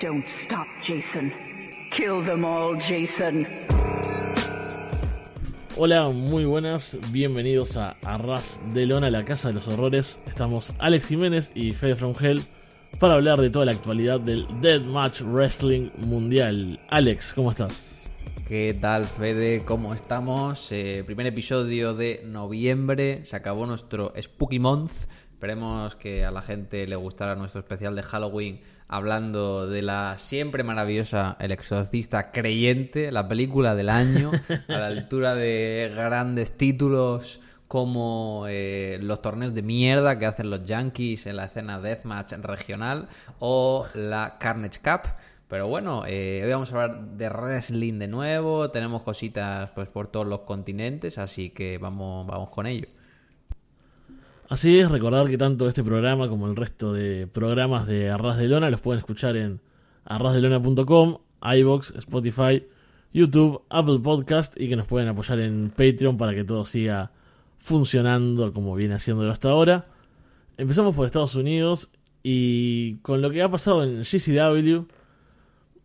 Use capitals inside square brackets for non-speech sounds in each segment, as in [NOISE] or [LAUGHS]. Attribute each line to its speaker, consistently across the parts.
Speaker 1: Don't stop, Jason. Kill them all, Jason.
Speaker 2: Hola, muy buenas, bienvenidos a Arras de Lona, la Casa de los Horrores. Estamos Alex Jiménez y Fede From Hell para hablar de toda la actualidad del Deathmatch Wrestling Mundial. Alex, ¿cómo estás?
Speaker 3: ¿Qué tal, Fede? ¿Cómo estamos? Eh, primer episodio de noviembre. Se acabó nuestro Spooky Month. Esperemos que a la gente le gustara nuestro especial de Halloween hablando de la siempre maravillosa El Exorcista Creyente, la película del año, [LAUGHS] a la altura de grandes títulos como eh, los torneos de mierda que hacen los Yankees en la escena Deathmatch regional o la Carnage Cup. Pero bueno, eh, hoy vamos a hablar de wrestling de nuevo, tenemos cositas pues por todos los continentes, así que vamos, vamos con ello.
Speaker 2: Así es, recordar que tanto este programa como el resto de programas de Arras de Lona los pueden escuchar en arrasdelona.com, iBox, Spotify, YouTube, Apple Podcast y que nos pueden apoyar en Patreon para que todo siga funcionando como viene haciéndolo hasta ahora. Empezamos por Estados Unidos y con lo que ha pasado en GCW,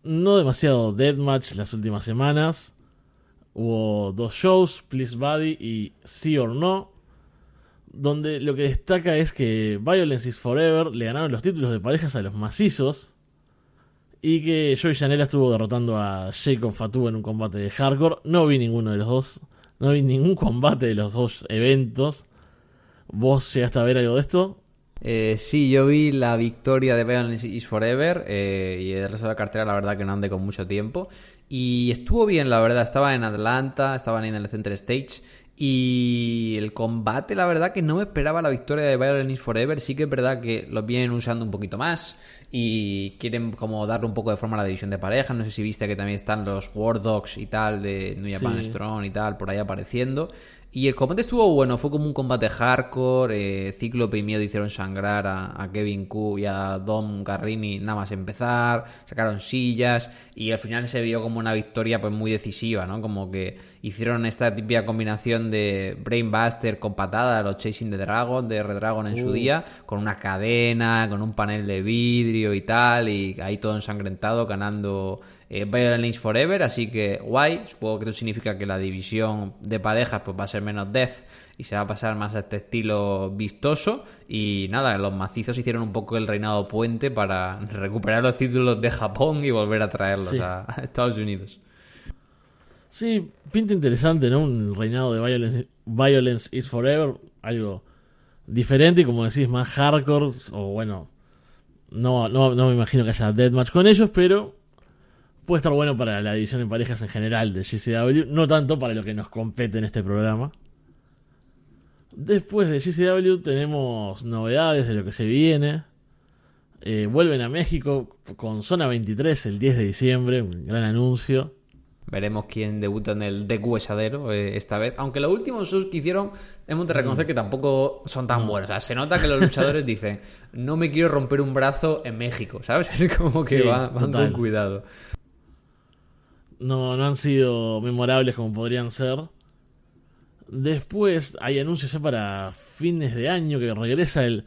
Speaker 2: no demasiado deathmatch las últimas semanas. Hubo dos shows, Please Buddy y Sí or No donde lo que destaca es que Violence is Forever le ganaron los títulos de parejas a los macizos y que Joey Janela estuvo derrotando a Jacob Fatu en un combate de hardcore. No vi ninguno de los dos, no vi ningún combate de los dos eventos. ¿Vos llegaste a ver algo de esto?
Speaker 3: Eh, sí, yo vi la victoria de Violence is Forever eh, y el resto de la cartera la verdad que no andé con mucho tiempo. Y estuvo bien, la verdad. Estaba en Atlanta, estaban en el Center Stage y el combate, la verdad que no me esperaba la victoria de Violence Forever. Sí que es verdad que lo vienen usando un poquito más y quieren como darle un poco de forma a la división de parejas. No sé si viste que también están los War Dogs y tal de New Japan Strong y tal por ahí apareciendo. Y el combate estuvo bueno, fue como un combate hardcore. Eh, Cíclope y Miedo hicieron sangrar a, Kevin Q y a Dom Garrini nada más empezar. Sacaron sillas y al final se vio como una victoria pues muy decisiva, ¿no? Como que hicieron esta típica combinación de Brainbuster con patada, los Chasing the Dragon, de Red Dragon en su uh. día, con una cadena, con un panel de vidrio y tal, y ahí todo ensangrentado ganando eh, Violence Forever, así que guay. Supongo que eso significa que la división de parejas pues va a ser menos death y se va a pasar más a este estilo vistoso. Y nada, los macizos hicieron un poco el reinado puente para recuperar los títulos de Japón y volver a traerlos a, [LAUGHS] Estados Unidos.
Speaker 2: Sí, pinta interesante, ¿no? Un reinado de Violence, Violence is Forever, algo diferente y como decís, más hardcore, o bueno, no, no, no me imagino que haya deathmatch con ellos, pero puede estar bueno para la división en parejas en general de GCW, no tanto para lo que nos compete en este programa. Después de GCW tenemos novedades de lo que se viene. Eh, vuelven a México con Zona 23 el 10 de diciembre, un gran anuncio.
Speaker 3: Veremos quién debuta en el deshuesadero eh, esta vez. Aunque los últimos shows que hicieron, hemos de reconocer que tampoco son tan buenos. O sea, se nota que los luchadores [LAUGHS] dicen, no me quiero romper un brazo en México, ¿sabes? [LAUGHS] Es como que van con cuidado
Speaker 2: no, no han sido memorables como podrían ser. Después hay anuncios ya para fines de año que regresa el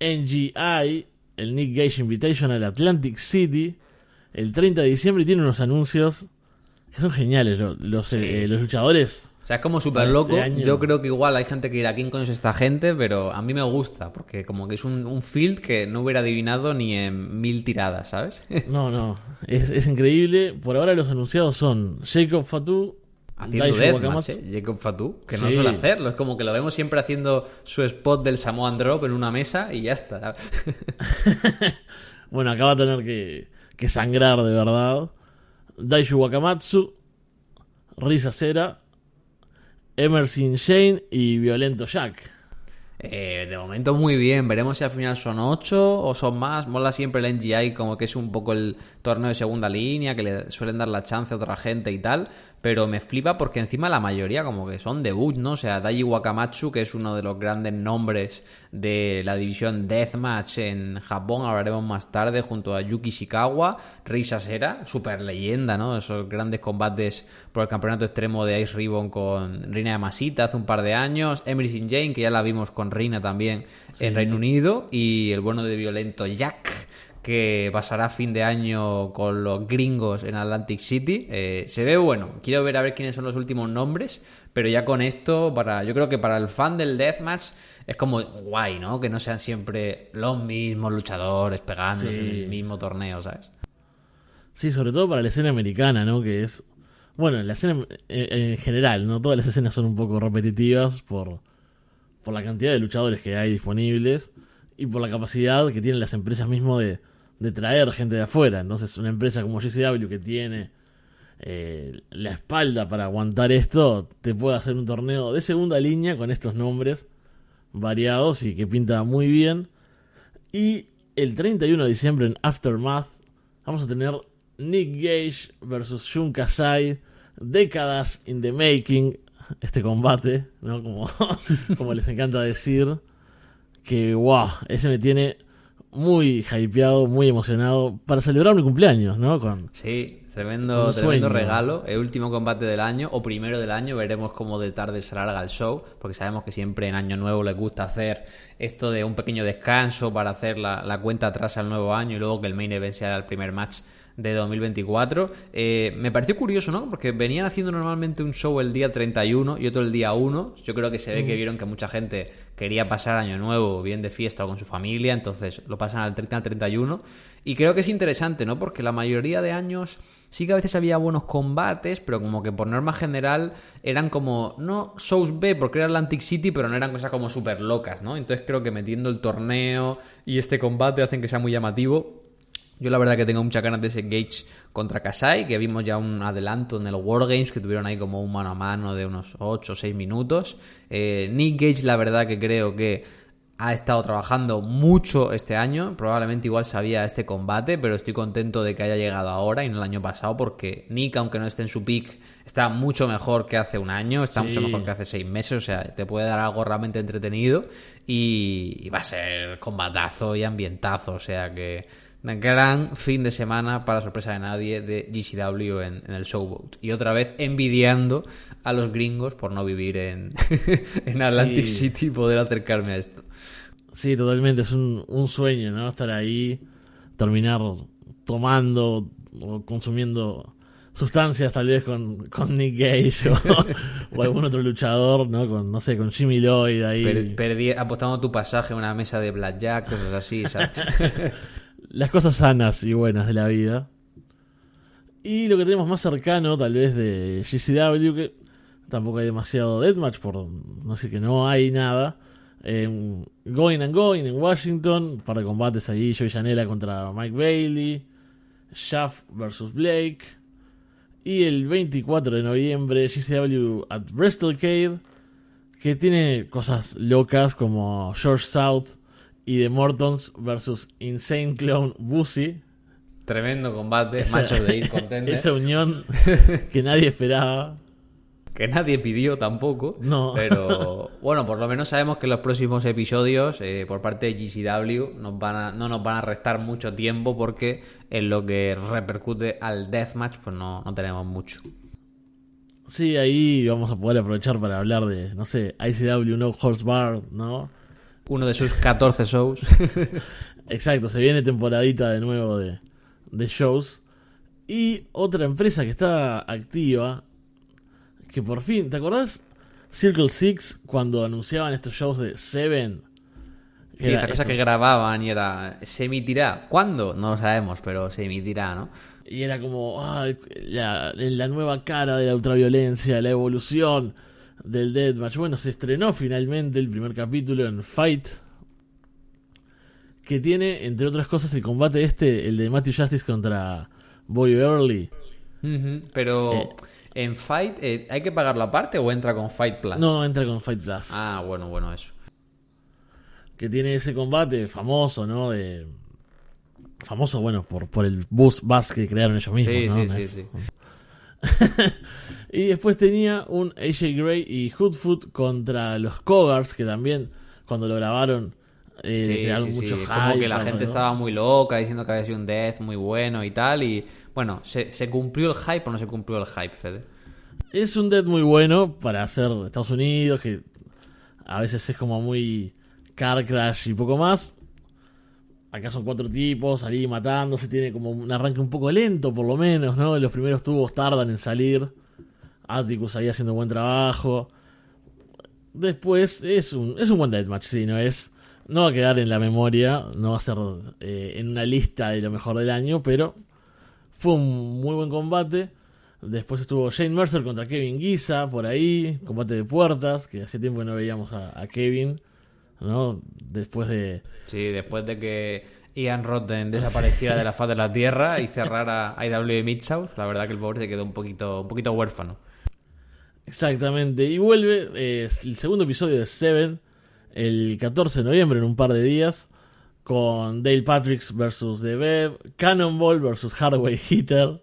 Speaker 2: NGI, el Nick Gage Invitation al Atlantic City, el 30 de diciembre y tiene unos anuncios que son geniales. Los, eh, los luchadores
Speaker 3: o sea, es como súper loco. Este Yo creo que igual hay gente que dirá, ¿quién conoce esta gente? Pero a mí me gusta, porque como que es un, un field que no hubiera adivinado ni en mil tiradas, ¿sabes? [LAUGHS]
Speaker 2: No, no, es, increíble. Por ahora los anunciados son Jacob Fatu,
Speaker 3: Haciendo deathmatch, ¿eh? Jacob Fatu, que no suele hacerlo. Es como que lo vemos siempre haciendo su spot del Samoan Drop en una mesa y ya está. [LAUGHS]
Speaker 2: bueno, acaba de tener que, que sangrar de verdad. Daishu Wakamatsu, Risa Cera, Emerson Shane y Violento Jack.
Speaker 3: Eh, de momento muy bien, veremos si al final son 8 o son más. Mola siempre el NGI como que es un poco el torneo de segunda línea, que le suelen dar la chance a otra gente y tal pero me flipa porque encima la mayoría como que son debut, ¿no? O sea, Daiji Wakamatsu, que es uno de los grandes nombres de la división Deathmatch en Japón, hablaremos más tarde, junto a Yuki Shikawa, Risa Sera, super leyenda, ¿no? Esos grandes combates por el campeonato extremo de Ice Ribbon con Rina Yamasita hace un par de años, Emerson Jane, que ya la vimos con Rina también en Reino Unido, y el bueno de Violento Jack que pasará fin de año con los gringos en Atlantic City. Eh, se ve bueno. Quiero ver a ver quiénes son los últimos nombres, pero ya con esto, para, yo creo que para el fan del deathmatch es como guay, ¿no? Que no sean siempre los mismos luchadores pegándose en el mismo torneo, ¿sabes?
Speaker 2: Sí, sobre todo para la escena americana, ¿no? Que es. Bueno, la escena en general, ¿no? Todas las escenas son un poco repetitivas por, por la cantidad de luchadores que hay disponibles y por la capacidad que tienen las empresas mismo de, de traer gente de afuera. Entonces, una empresa como GCW que tiene eh, la espalda para aguantar esto, te puede hacer un torneo de segunda línea con estos nombres variados y que pinta muy bien. Y el 31 de diciembre en Aftermath vamos a tener Nick Gage versus Shun Kasai, décadas in the making, este combate, ¿no? Como, [LAUGHS] como les encanta decir. Que wow, ese me tiene muy hypeado, muy emocionado para celebrar mi cumpleaños, ¿no? Con,
Speaker 3: sí, tremendo, tremendo regalo. El último combate del año o primero del año. Veremos cómo de tarde se larga el show, porque sabemos que siempre en Año Nuevo les gusta hacer esto de un pequeño descanso para hacer la, la cuenta atrás al nuevo año y luego que el main event sea el primer match de 2024. Eh, me pareció curioso, ¿no? Porque venían haciendo normalmente un show el día 31 y otro el día 1. Yo creo que se ve que vieron que mucha gente quería pasar Año Nuevo bien de fiesta o con su familia, entonces lo pasan al 30 al 31. Y creo que es interesante, ¿no? Porque la mayoría de años sí que a veces había buenos combates, pero como que por norma general eran como, no shows B porque era Atlantic City, pero no eran cosas como súper locas, ¿no? Entonces creo que metiendo el torneo y este combate hacen que sea muy llamativo yo la verdad que tengo muchas ganas de ese Gage contra Kasai, que vimos ya un adelanto en el Wargames, que tuvieron ahí como un mano a mano de unos 8 o 6 minutos. Eh, Nick Gage la verdad que creo que ha estado trabajando mucho este año, probablemente igual sabía este combate, pero estoy contento de que haya llegado ahora y no el año pasado, porque Nick, aunque no esté en su peak, está mucho mejor que hace un año, está mucho mejor que hace seis meses, o sea, te puede dar algo realmente entretenido y va a ser combatazo y ambientazo, o sea que gran fin de semana para sorpresa de nadie de GCW en, el Showboat. Y otra vez envidiando a los gringos por no vivir en, [LAUGHS] en Atlantic City y poder acercarme a esto.
Speaker 2: Sí, totalmente. Es un, un sueño, ¿no? Estar ahí, terminar tomando o consumiendo sustancias tal vez con, con Nick Gage o, [LAUGHS] algún otro luchador, ¿no? Con, no sé, con Jimmy Lloyd ahí.
Speaker 3: apostando tu pasaje a una mesa de blackjack, cosas así, ¿sabes? [LAUGHS]
Speaker 2: las cosas sanas y buenas de la vida. Y lo que tenemos más cercano, tal vez, de GCW, que tampoco hay demasiado deathmatch, por no sé que no hay nada. going and Going en Washington, un par de combates ahí, Joey Janela contra Mike Bailey, Shaft versus Blake. Y el 24 de noviembre, GCW at Cave que tiene cosas locas como George South y de Mortons versus Insane Clown Bussy.
Speaker 3: Tremendo combate, macho de ir [LAUGHS] contento.
Speaker 2: Esa unión que nadie esperaba.
Speaker 3: Que nadie pidió tampoco. No. Pero [LAUGHS] bueno, por lo menos sabemos que en los próximos episodios, eh, por parte de GCW, nos van no nos van a restar mucho tiempo porque en lo que repercute al Deathmatch, pues no, no tenemos mucho.
Speaker 2: Sí, ahí vamos a poder aprovechar para hablar de, no sé, ICW No Horse Bar, ¿no?
Speaker 3: Uno de sus 14 shows. [LAUGHS]
Speaker 2: Exacto, se viene temporadita de nuevo de, de shows. Y otra empresa que está activa, que por fin, ¿te acordás? Circle Six, cuando anunciaban estos shows de Seven.
Speaker 3: Sí, esta cosa que grababan y era. ¿Se emitirá? ¿Cuándo? No lo sabemos, pero se emitirá, ¿no?
Speaker 2: Y era como. la, la nueva cara de la ultraviolencia, la evolución del Deathmatch. Bueno, se estrenó finalmente el primer capítulo en Fight. Que tiene, entre otras cosas, el combate este, el de Matthew Justice contra Boy Early.
Speaker 3: Pero eh, en Fight, eh, ¿hay que pagarlo aparte o entra con Fight Plus?
Speaker 2: No, entra con Fight Plus.
Speaker 3: Ah, bueno, bueno, eso.
Speaker 2: Que tiene ese combate famoso, ¿no? De, famoso, bueno, por, por el bus, bus que crearon ellos mismos. Sí, sí, sí, sí. [LAUGHS] y después tenía un AJ Gray y Hoodfoot contra los Cogars, que también cuando lo grabaron
Speaker 3: eh, mucho hype, Como que la gente estaba muy loca diciendo que había sido un death muy bueno y tal. Y bueno, ¿se, ¿se, cumplió el hype o no se cumplió el hype, Fede?
Speaker 2: Es un death muy bueno para hacer Estados Unidos, que a veces es como muy car crash y poco más. Acá son cuatro tipos, salir matando, se tiene como un arranque un poco lento por lo menos, ¿no? Los primeros tubos tardan en salir. Atticus ahí haciendo buen trabajo. Después es un, es un buen deathmatch, sí, no es. No va a quedar en la memoria, no va a ser eh, en una lista de lo mejor del año, pero fue un muy buen combate. Después estuvo Shane Mercer contra Kevin Giza por ahí, combate de puertas, que hace tiempo que no veíamos a Kevin, ¿no? Después de...
Speaker 3: Sí, después de que Ian Rotten desapareciera de la faz de la Tierra y cerrara IW Mid-South, la verdad que el pobre se quedó un poquito, un poquito huérfano.
Speaker 2: Exactamente, y vuelve eh, el segundo episodio de Seven el 14 de noviembre en un par de días con Dale Patricks versus The Bev, Cannonball versus Hardway Hitter.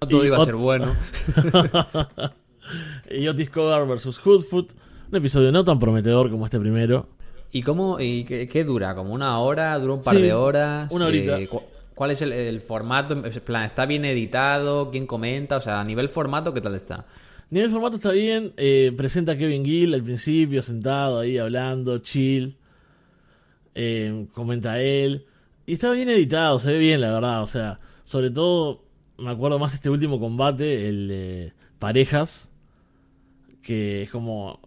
Speaker 3: No todo iba a ser bueno. [LAUGHS]
Speaker 2: y Otis Cogar versus Hoodfoot. Un episodio no tan prometedor como este primero.
Speaker 3: ¿Y cómo y qué, qué dura? ¿Como una hora? ¿Dura un par
Speaker 2: Sí,
Speaker 3: de horas?
Speaker 2: una horita.
Speaker 3: Eh, cu- ¿Cuál es el, el formato? En plan, ¿está bien editado? ¿Quién comenta? O sea, a nivel formato, ¿qué tal está?
Speaker 2: Nivel formato está bien. eh, presenta a Kevin Gill al principio, sentado ahí hablando, chill. Eh, comenta él. Y está bien editado, se ve bien, la verdad. O sea, sobre todo, me acuerdo más este último combate, el de parejas. Que es como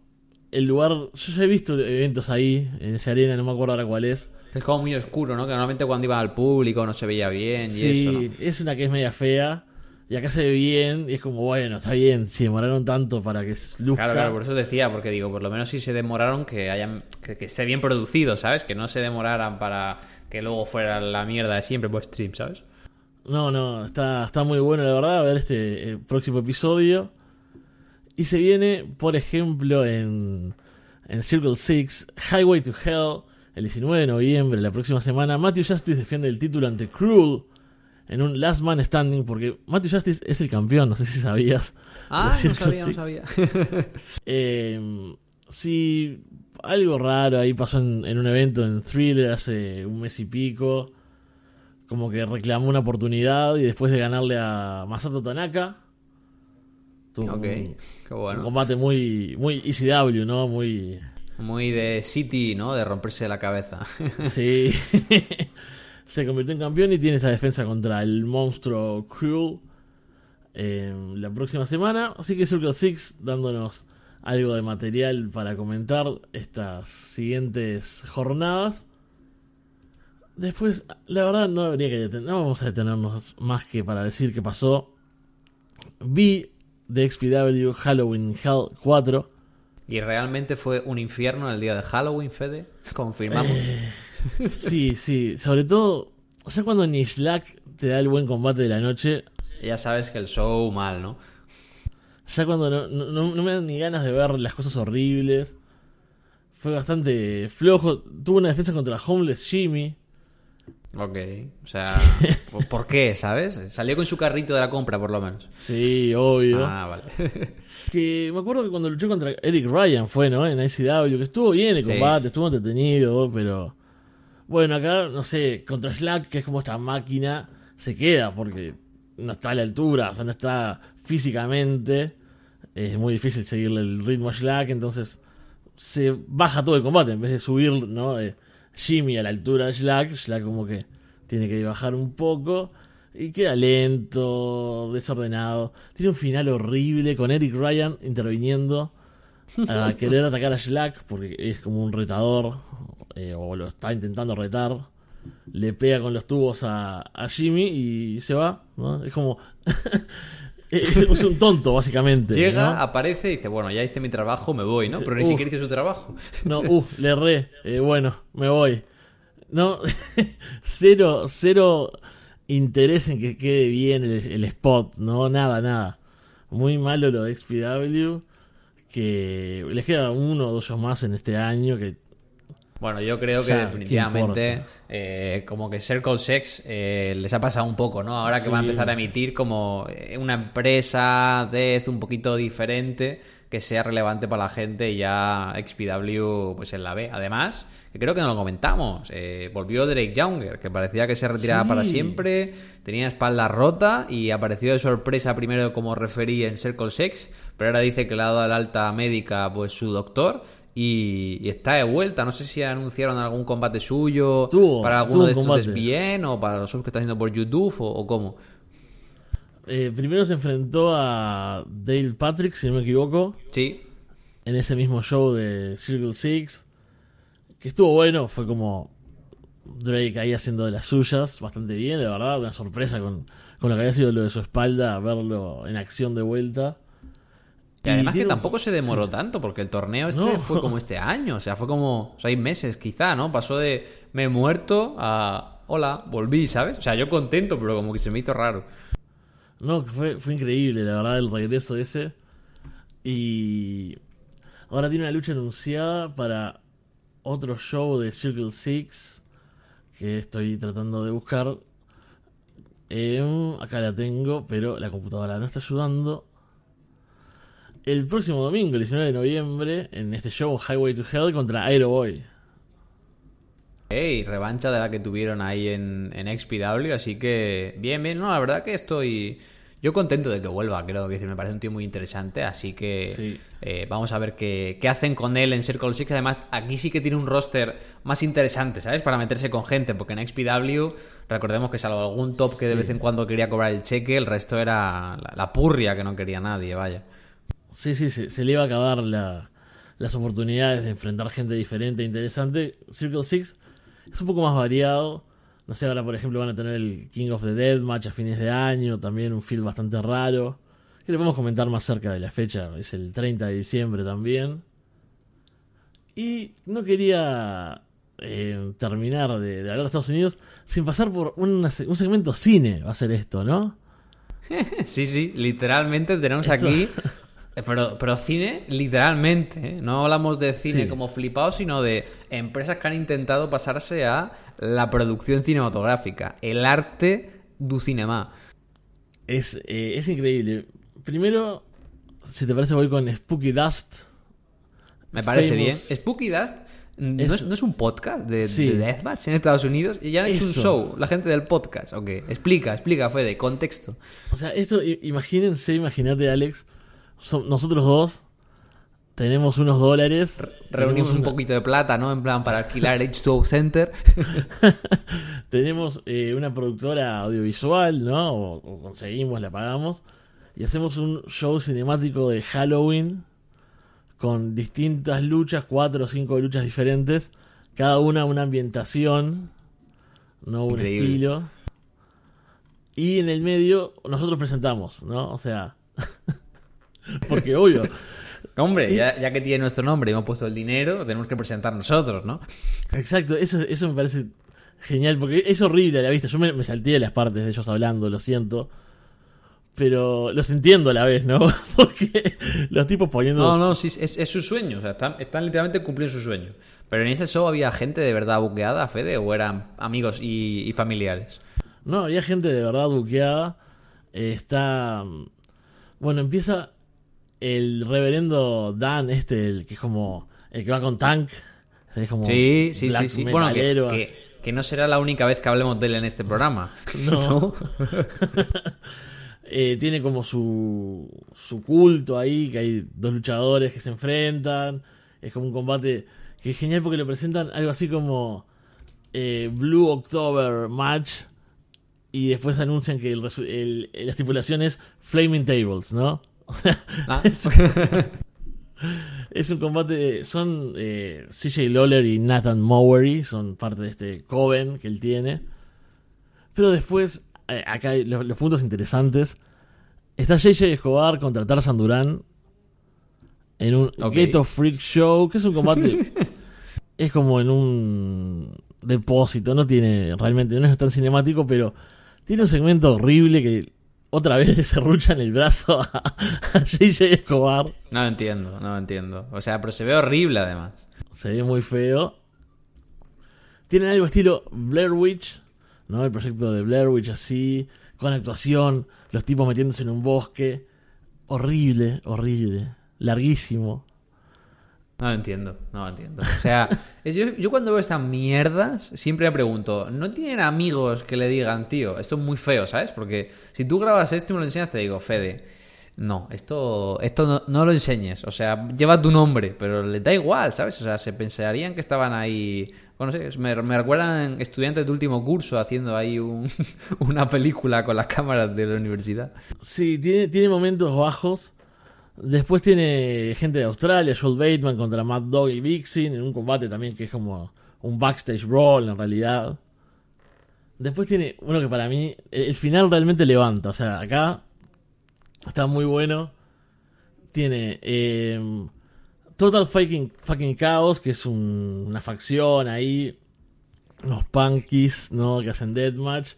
Speaker 2: el lugar. Yo ya he visto eventos ahí, en esa arena, no me acuerdo ahora cuál es.
Speaker 3: Es como muy oscuro, ¿no? Que normalmente cuando iba al público no se veía bien y
Speaker 2: Sí,
Speaker 3: eso, ¿no?
Speaker 2: es una que es media fea. Y acá se ve bien. Y es como, bueno, está bien. Si demoraron tanto para que luzca.
Speaker 3: Claro, claro, por eso decía, porque digo, por lo menos si se demoraron que hayan que, que esté bien producido, ¿sabes? Que no se demoraran para que luego fuera la mierda de siempre por stream, ¿sabes?
Speaker 2: No, no, está, está muy bueno, la verdad, a ver este eh, próximo episodio. Y se viene, por ejemplo, en, en Circle Six, Highway to Hell, el 19 de noviembre, la próxima semana. Matthew Justice defiende el título ante Cruel en un Last Man Standing, porque Matthew Justice es el campeón, no sé si sabías.
Speaker 3: Ah, no sabía, no sabía. [LAUGHS]
Speaker 2: Eh, sí, algo raro ahí pasó en, en un evento en Thriller hace un mes y pico. Como que reclamó una oportunidad y después de ganarle a Masato Tanaka. Un, combate muy, muy ECW, ¿no? Muy.
Speaker 3: Muy de City, ¿no? De romperse la cabeza. [LAUGHS]
Speaker 2: Sí. [LAUGHS] Se convirtió en campeón y tiene esta defensa contra el monstruo Cruel eh, la próxima semana. Así que Circle Six dándonos algo de material para comentar estas siguientes jornadas. Después, la verdad, no habría que deten- no vamos a detenernos más que para decir qué pasó. Vi de XPW Halloween Hell 4.
Speaker 3: y realmente fue un infierno el día de Halloween, Fede. Confirmamos.
Speaker 2: Eh, Sí, sí, sobre todo, o sea, cuando ni Slack te da el buen combate de la noche,
Speaker 3: Ya sabes que el show mal, ¿no?
Speaker 2: ya cuando no, no- no- no me dan ni ganas de ver las cosas horribles, fue bastante flojo. Tuvo una defensa contra Homeless Jimmy.
Speaker 3: Ok, o sea, [LAUGHS] ¿por- ¿por qué, sabes? Salió con su carrito de la compra, por lo menos.
Speaker 2: Sí, obvio.
Speaker 3: Ah, vale. [LAUGHS]
Speaker 2: Que me acuerdo que cuando luchó contra Eric Ryan fue, ¿no? En ICW, que estuvo bien el
Speaker 3: Sí.
Speaker 2: combate, estuvo entretenido, pero. Bueno, acá, no sé, contra Slack, que es como esta máquina, se queda porque no está a la altura, o sea, no está físicamente. Es muy difícil seguirle el ritmo a Slack, entonces se baja todo el combate en vez de subir, ¿no? Eh, Jimmy a la altura de Slack, Slack como que tiene que bajar un poco. Y queda lento, desordenado. Tiene un final horrible con Eric Ryan interviniendo a [LAUGHS] querer atacar a Slack porque es como un retador eh, o lo está intentando retar. Le pega con los tubos a, a Jimmy y se va. ¿no? Es como. [LAUGHS] [LAUGHS] es un tonto, básicamente.
Speaker 3: Llega,
Speaker 2: ¿no?
Speaker 3: aparece y dice, bueno, ya hice mi trabajo, me voy, ¿no? Pero ni
Speaker 2: uf.
Speaker 3: siquiera hice su trabajo.
Speaker 2: No, uh, le erré. Eh, bueno, me voy. No, [LAUGHS] cero, cero interés en que quede bien el, el spot, no, nada, nada. Muy malo lo de XPW. Que les queda uno o dos shows más en este año. Que
Speaker 3: Bueno, yo creo que
Speaker 2: Ya, ¿qué
Speaker 3: definitivamente eh, como que Circle Sex eh, les ha pasado un poco, ¿no? Ahora que
Speaker 2: Sí.
Speaker 3: va a empezar a emitir como eh, una empresa Death un poquito diferente que sea relevante para la gente y ya XPW pues en la B. Además, que creo que no lo comentamos, eh, volvió Drake Younger, que parecía que se retiraba
Speaker 2: Sí.
Speaker 3: para siempre, tenía espalda rota y apareció de sorpresa primero como referí en Circle Sex, pero ahora dice que le ha dado el alta médica pues su doctor y, y está de vuelta. No sé si anunciaron algún combate suyo para alguno
Speaker 2: un
Speaker 3: de estos
Speaker 2: combate.
Speaker 3: bien o para los subs que está haciendo por YouTube o, o cómo.
Speaker 2: Eh, primero se enfrentó a Dale Patrick, si no me equivoco,
Speaker 3: Sí,
Speaker 2: en ese mismo show de Circle Six. Que estuvo bueno, fue como Drake ahí haciendo de las suyas, bastante bien, de verdad, una sorpresa con, con lo que había sido lo de su espalda, verlo en acción de vuelta.
Speaker 3: Y además que
Speaker 2: un-
Speaker 3: tampoco se demoró tanto, porque el torneo este
Speaker 2: No.
Speaker 3: fue como este año, o sea, fue como seis meses quizá, ¿no? Pasó de me he muerto a hola, volví, ¿sabes? O sea, yo contento, pero como que se me hizo raro.
Speaker 2: No, fue, fue increíble, la verdad, el regreso ese. Y ahora tiene una lucha anunciada para otro show de Circle Six que estoy tratando de buscar. Em, acá la tengo, pero la computadora no está ayudando. El próximo domingo, el 19 de noviembre, en este show Highway to Hell contra Aero Boy.
Speaker 3: Ey, revancha de la que tuvieron ahí en, en XPW, así que bien, bien, no, la verdad que estoy yo contento de que vuelva, creo que me parece un tío muy interesante, así que
Speaker 2: Sí.
Speaker 3: eh, vamos a ver qué, qué hacen con él en Circle Six, además aquí sí que tiene un roster más interesante, ¿sabes? Para meterse con gente, porque en XPW recordemos que salvo algún top que de
Speaker 2: Sí.
Speaker 3: vez en cuando quería cobrar el cheque, el resto era la, la purria que no quería nadie, vaya.
Speaker 2: Sí, sí, se, se le iba a acabar la- las oportunidades de enfrentar gente diferente e interesante. Circle Six es un poco más variado. No sé, ahora por ejemplo van a tener el King of the Dead match a fines de año, también un feel bastante raro. Que le podemos comentar más cerca de la fecha, es el 30 de diciembre también. Y no quería eh, terminar de, de hablar de Estados Unidos sin pasar por una un segmento cine, va a ser esto, ¿no? [LAUGHS]
Speaker 3: Sí, sí, literalmente tenemos
Speaker 2: Esto-
Speaker 3: aquí. [LAUGHS] Pero, pero cine, literalmente. ¿eh? No hablamos de cine
Speaker 2: Sí.
Speaker 3: como flipado, sino de empresas que han intentado pasarse a la producción cinematográfica, el arte du cinema.
Speaker 2: Es, eh, es increíble. Primero, si te parece, voy con Spooky Dust.
Speaker 3: Me parece
Speaker 2: Famous.
Speaker 3: bien. Spooky Dust ¿no es, no es un podcast de,
Speaker 2: Sí.
Speaker 3: de Deathmatch en Estados Unidos y ya han hecho un show, la gente del podcast. Ok, explica, explica, Fede, contexto.
Speaker 2: O sea, esto, imagínense, imagínate, Alex. Son- nosotros dos tenemos unos dólares.
Speaker 3: Reunimos un
Speaker 2: una-
Speaker 3: poquito de plata, ¿no? En plan, para alquilar el H2O Center. [LAUGHS]
Speaker 2: Tenemos eh, una productora audiovisual, ¿no? O, o conseguimos, la pagamos. Y hacemos un show cinemático de Halloween con distintas luchas, cuatro o cinco luchas diferentes. Cada una una ambientación, no un
Speaker 3: Increíble.
Speaker 2: estilo. Y en el medio nosotros presentamos, ¿no? O sea, [LAUGHS] [LAUGHS] porque obvio,
Speaker 3: Hombre, ya, ya que tiene nuestro nombre y hemos puesto el dinero, tenemos que presentar nosotros, ¿no?
Speaker 2: Exacto, eso, eso me parece genial, porque es horrible a la vista. Yo me, me salté las partes de ellos hablando, lo siento. Pero los entiendo a la vez, ¿no? [LAUGHS] Porque los tipos poniendo...
Speaker 3: No, no, sí, es, es su sueño, o sea, están, están literalmente cumpliendo su sueño. Pero en ese show había gente de verdad buqueada, Fede, o eran amigos y, y familiares.
Speaker 2: No, había gente de verdad buqueada. Eh, está... mm, Bueno, empieza el reverendo Dan, este, el que es como... El que va con Tank. Es como
Speaker 3: Sí, sí, sí, sí. Bueno, que, que- que no será la única vez que hablemos de él en este programa. [LAUGHS]
Speaker 2: No. [LAUGHS] Eh, tiene como su, su culto ahí, que hay dos luchadores que se enfrentan. Es como un combate que es genial porque lo presentan algo así como eh, Blue October Match. Y después anuncian que el resu- el- la estipulación es Flaming Tables, ¿no? O [LAUGHS] sea,
Speaker 3: Ah. [LAUGHS]
Speaker 2: es un combate. Son eh, CJ Lawler y Nathan Mowery, son parte de este Coven que él tiene. Pero después, eh, acá hay los, los puntos interesantes. Está JJ Escobar contra Tarzan Durán en un
Speaker 3: Ok.
Speaker 2: Ghetto Freak Show, que es un combate. [LAUGHS] es como en un depósito, no tiene realmente, no es tan cinemático, pero tiene un segmento horrible que otra vez le serruchan el brazo a, a JJ Escobar.
Speaker 3: No entiendo, no entiendo. O sea, pero se ve horrible además.
Speaker 2: Se ve muy feo. Tienen algo estilo Blair Witch, ¿no? El proyecto de Blair Witch así, con actuación, los tipos metiéndose en un bosque. Horrible, horrible. Larguísimo.
Speaker 3: No lo entiendo, no lo entiendo. O sea, yo, yo cuando veo estas mierdas siempre me pregunto, ¿no tienen amigos que le digan, tío, esto es muy feo, ¿sabes? Porque si tú grabas esto y me lo enseñas, te digo, Fede, no, esto, esto no, no lo enseñes. O sea, lleva tu nombre, pero le da igual, ¿sabes? O sea, se pensarían que estaban ahí. Bueno, no sé, me, me recuerdan estudiantes de último curso haciendo ahí un- [LAUGHS] una película con las cámaras de la universidad.
Speaker 2: Sí, tiene, tiene momentos bajos. Después tiene gente de Australia, Joel Bateman contra Mad Dog y Vixen, en un combate también que es como un backstage brawl en realidad. Después tiene uno que para mí, el final realmente levanta. O sea, acá está muy bueno. Tiene eh, Total fucking, fucking Chaos, que es un- una facción ahí. Los punkies, ¿no? Que hacen deathmatch.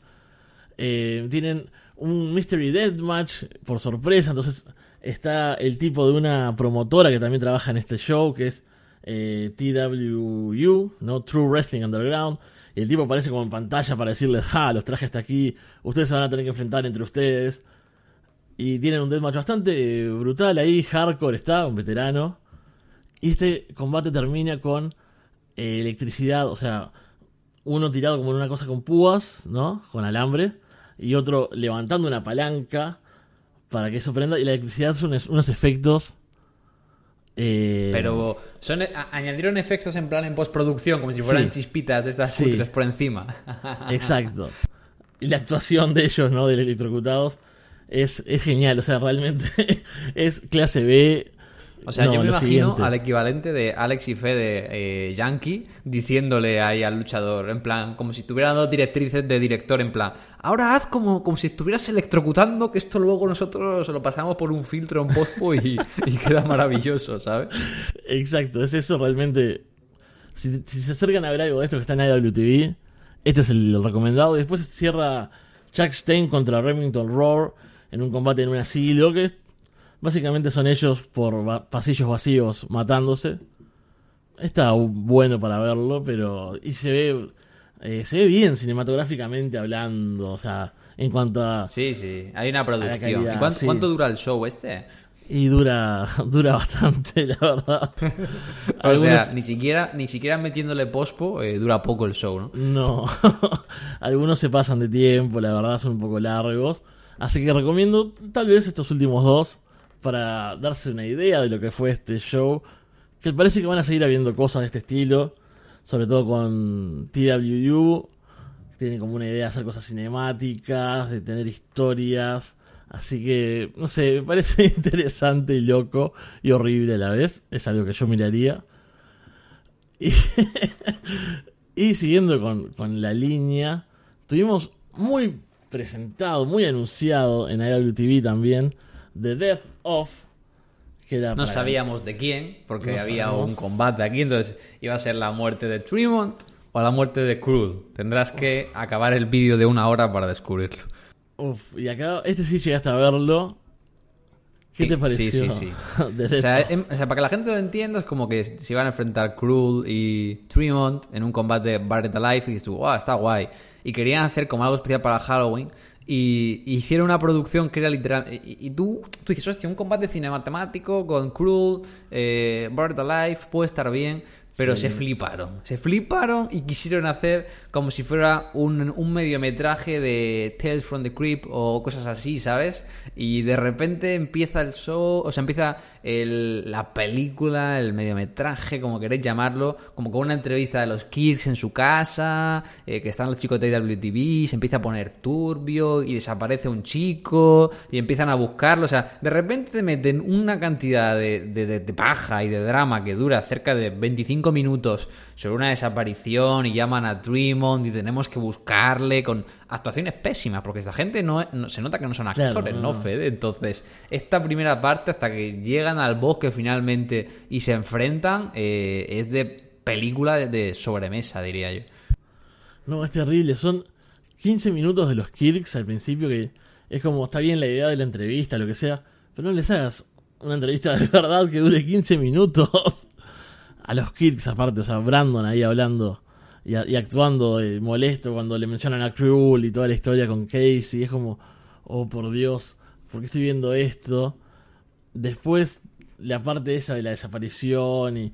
Speaker 2: Eh, tienen un Mystery Deathmatch por sorpresa. Entonces está el tipo de una promotora que también trabaja en este show, que es eh, TWU, ¿no? True Wrestling Underground. Y el tipo aparece como en pantalla para decirles, ah, los traje hasta aquí, ustedes se van a tener que enfrentar entre ustedes. Y tienen un deathmatch bastante eh, brutal ahí, hardcore está, un veterano. Y este combate termina con eh, electricidad, o sea, uno tirado como en una cosa con púas, ¿no? Con alambre. Y otro levantando una palanca para que eso prenda. Y la electricidad son es- unos efectos. eh,
Speaker 3: Pero son, añadieron efectos en plan en postproducción, como si fueran
Speaker 2: Sí.
Speaker 3: chispitas de estas
Speaker 2: Sí.
Speaker 3: por encima. [LAUGHS] [LAUGHS]
Speaker 2: Exacto. Y la actuación de ellos, ¿no? De electrocutados. Es, es genial. O sea, realmente [LAUGHS] es clase B.
Speaker 3: O sea,
Speaker 2: No,
Speaker 3: yo me imagino
Speaker 2: siguiente.
Speaker 3: al equivalente de Alex y Fede eh, Yankee diciéndole ahí al luchador, en plan, como si estuvieran dando directrices de director, en plan, ahora haz como, como si estuvieras electrocutando, que esto luego nosotros lo pasamos por un filtro en pospo y, [LAUGHS] y queda maravilloso, ¿sabes?
Speaker 2: Exacto, es eso realmente. Si, si se acercan a ver algo de esto que está en IWTV, este es el recomendado. Después cierra Chuck Stein contra Remington Roar en un combate en un asilo que básicamente son ellos por va- pasillos vacíos matándose. Está bueno para verlo, pero. Y se ve. eh, se ve bien cinematográficamente hablando, o sea, en cuanto a.
Speaker 3: Sí, sí, hay una producción.
Speaker 2: calidad,
Speaker 3: ¿Y cuánto,
Speaker 2: sí.
Speaker 3: cuánto dura el show este?
Speaker 2: Y dura, [LAUGHS] dura bastante, la verdad. [LAUGHS]
Speaker 3: O sea,
Speaker 2: Algunos-
Speaker 3: ni siquiera, ni siquiera metiéndole pospo eh, dura poco el show, ¿no?
Speaker 2: No, [LAUGHS] algunos se pasan de tiempo, la verdad son un poco largos. Así que recomiendo tal vez estos últimos dos para darse una idea de lo que fue este show. Que parece que van a seguir habiendo cosas de este estilo, sobre todo con TWU. Tienen como una idea de hacer cosas cinemáticas, de tener historias. Así que, no sé, me parece [LAUGHS] interesante y loco y horrible a la vez. Es algo que yo miraría. Y, [LAUGHS] y siguiendo con, con la línea, tuvimos muy presentado, muy anunciado en IWTV también, The Death of. Que era
Speaker 3: No
Speaker 2: para-
Speaker 3: sabíamos de quién, porque
Speaker 2: No
Speaker 3: había
Speaker 2: sabemos.
Speaker 3: un combate aquí, entonces iba a ser la muerte de Tremont o la muerte de Cruel. Tendrás que acabar el vídeo de una hora para descubrirlo.
Speaker 2: Uf, y acá, este sí llegaste a verlo. ¿Qué
Speaker 3: Sí,
Speaker 2: te pareció?
Speaker 3: sí, sí, [LAUGHS] sí. O sea,
Speaker 2: of?
Speaker 3: em- o sea, para que la gente lo entienda, es como que se iban a enfrentar Cruel y Tremont en un combate Barret Alive y dices tú, wow, está guay. Y querían hacer como algo especial para Halloween. Y, hicieron una producción que era literal. Y, tú, tú dices, hostia, un combate cinematográfico con Cruel, eh, Barret Alive, puede estar bien. Pero se fliparon. Se fliparon y quisieron hacer como si fuera un, un mediometraje de Tales from the Crypt o cosas así, ¿sabes? Y de repente empieza el show, o sea, empieza el- la película, el mediometraje, como queréis llamarlo, como con una entrevista de los Kirks en su casa, eh, que están los chicos de WTV, se empieza a poner turbio y desaparece un chico y empiezan a buscarlo, o sea, de repente te meten una cantidad de, de- de- de paja y de drama que dura cerca de 25 minutos sobre una desaparición y llaman a Dreamond y tenemos que buscarle con actuaciones pésimas, porque esta gente no, no- se nota que no son actores,
Speaker 2: no,
Speaker 3: ¿no,
Speaker 2: no.
Speaker 3: Fede? Entonces, esta primera parte, hasta que llegan al bosque finalmente y se enfrentan, eh, es de película de, de sobremesa, diría yo.
Speaker 2: No, es terrible. Son 15 minutos de los Kirks al principio que es como, está bien la idea de la entrevista, lo que sea, pero no les hagas una entrevista de [LAUGHS] verdad que dure 15 minutos. A los Kirks aparte, o sea, Brandon ahí hablando y, actuando eh, molesto cuando le mencionan a Cruel y toda la historia con Casey. Es como, oh por Dios, ¿por qué estoy viendo esto? Después, la parte esa de la desaparición y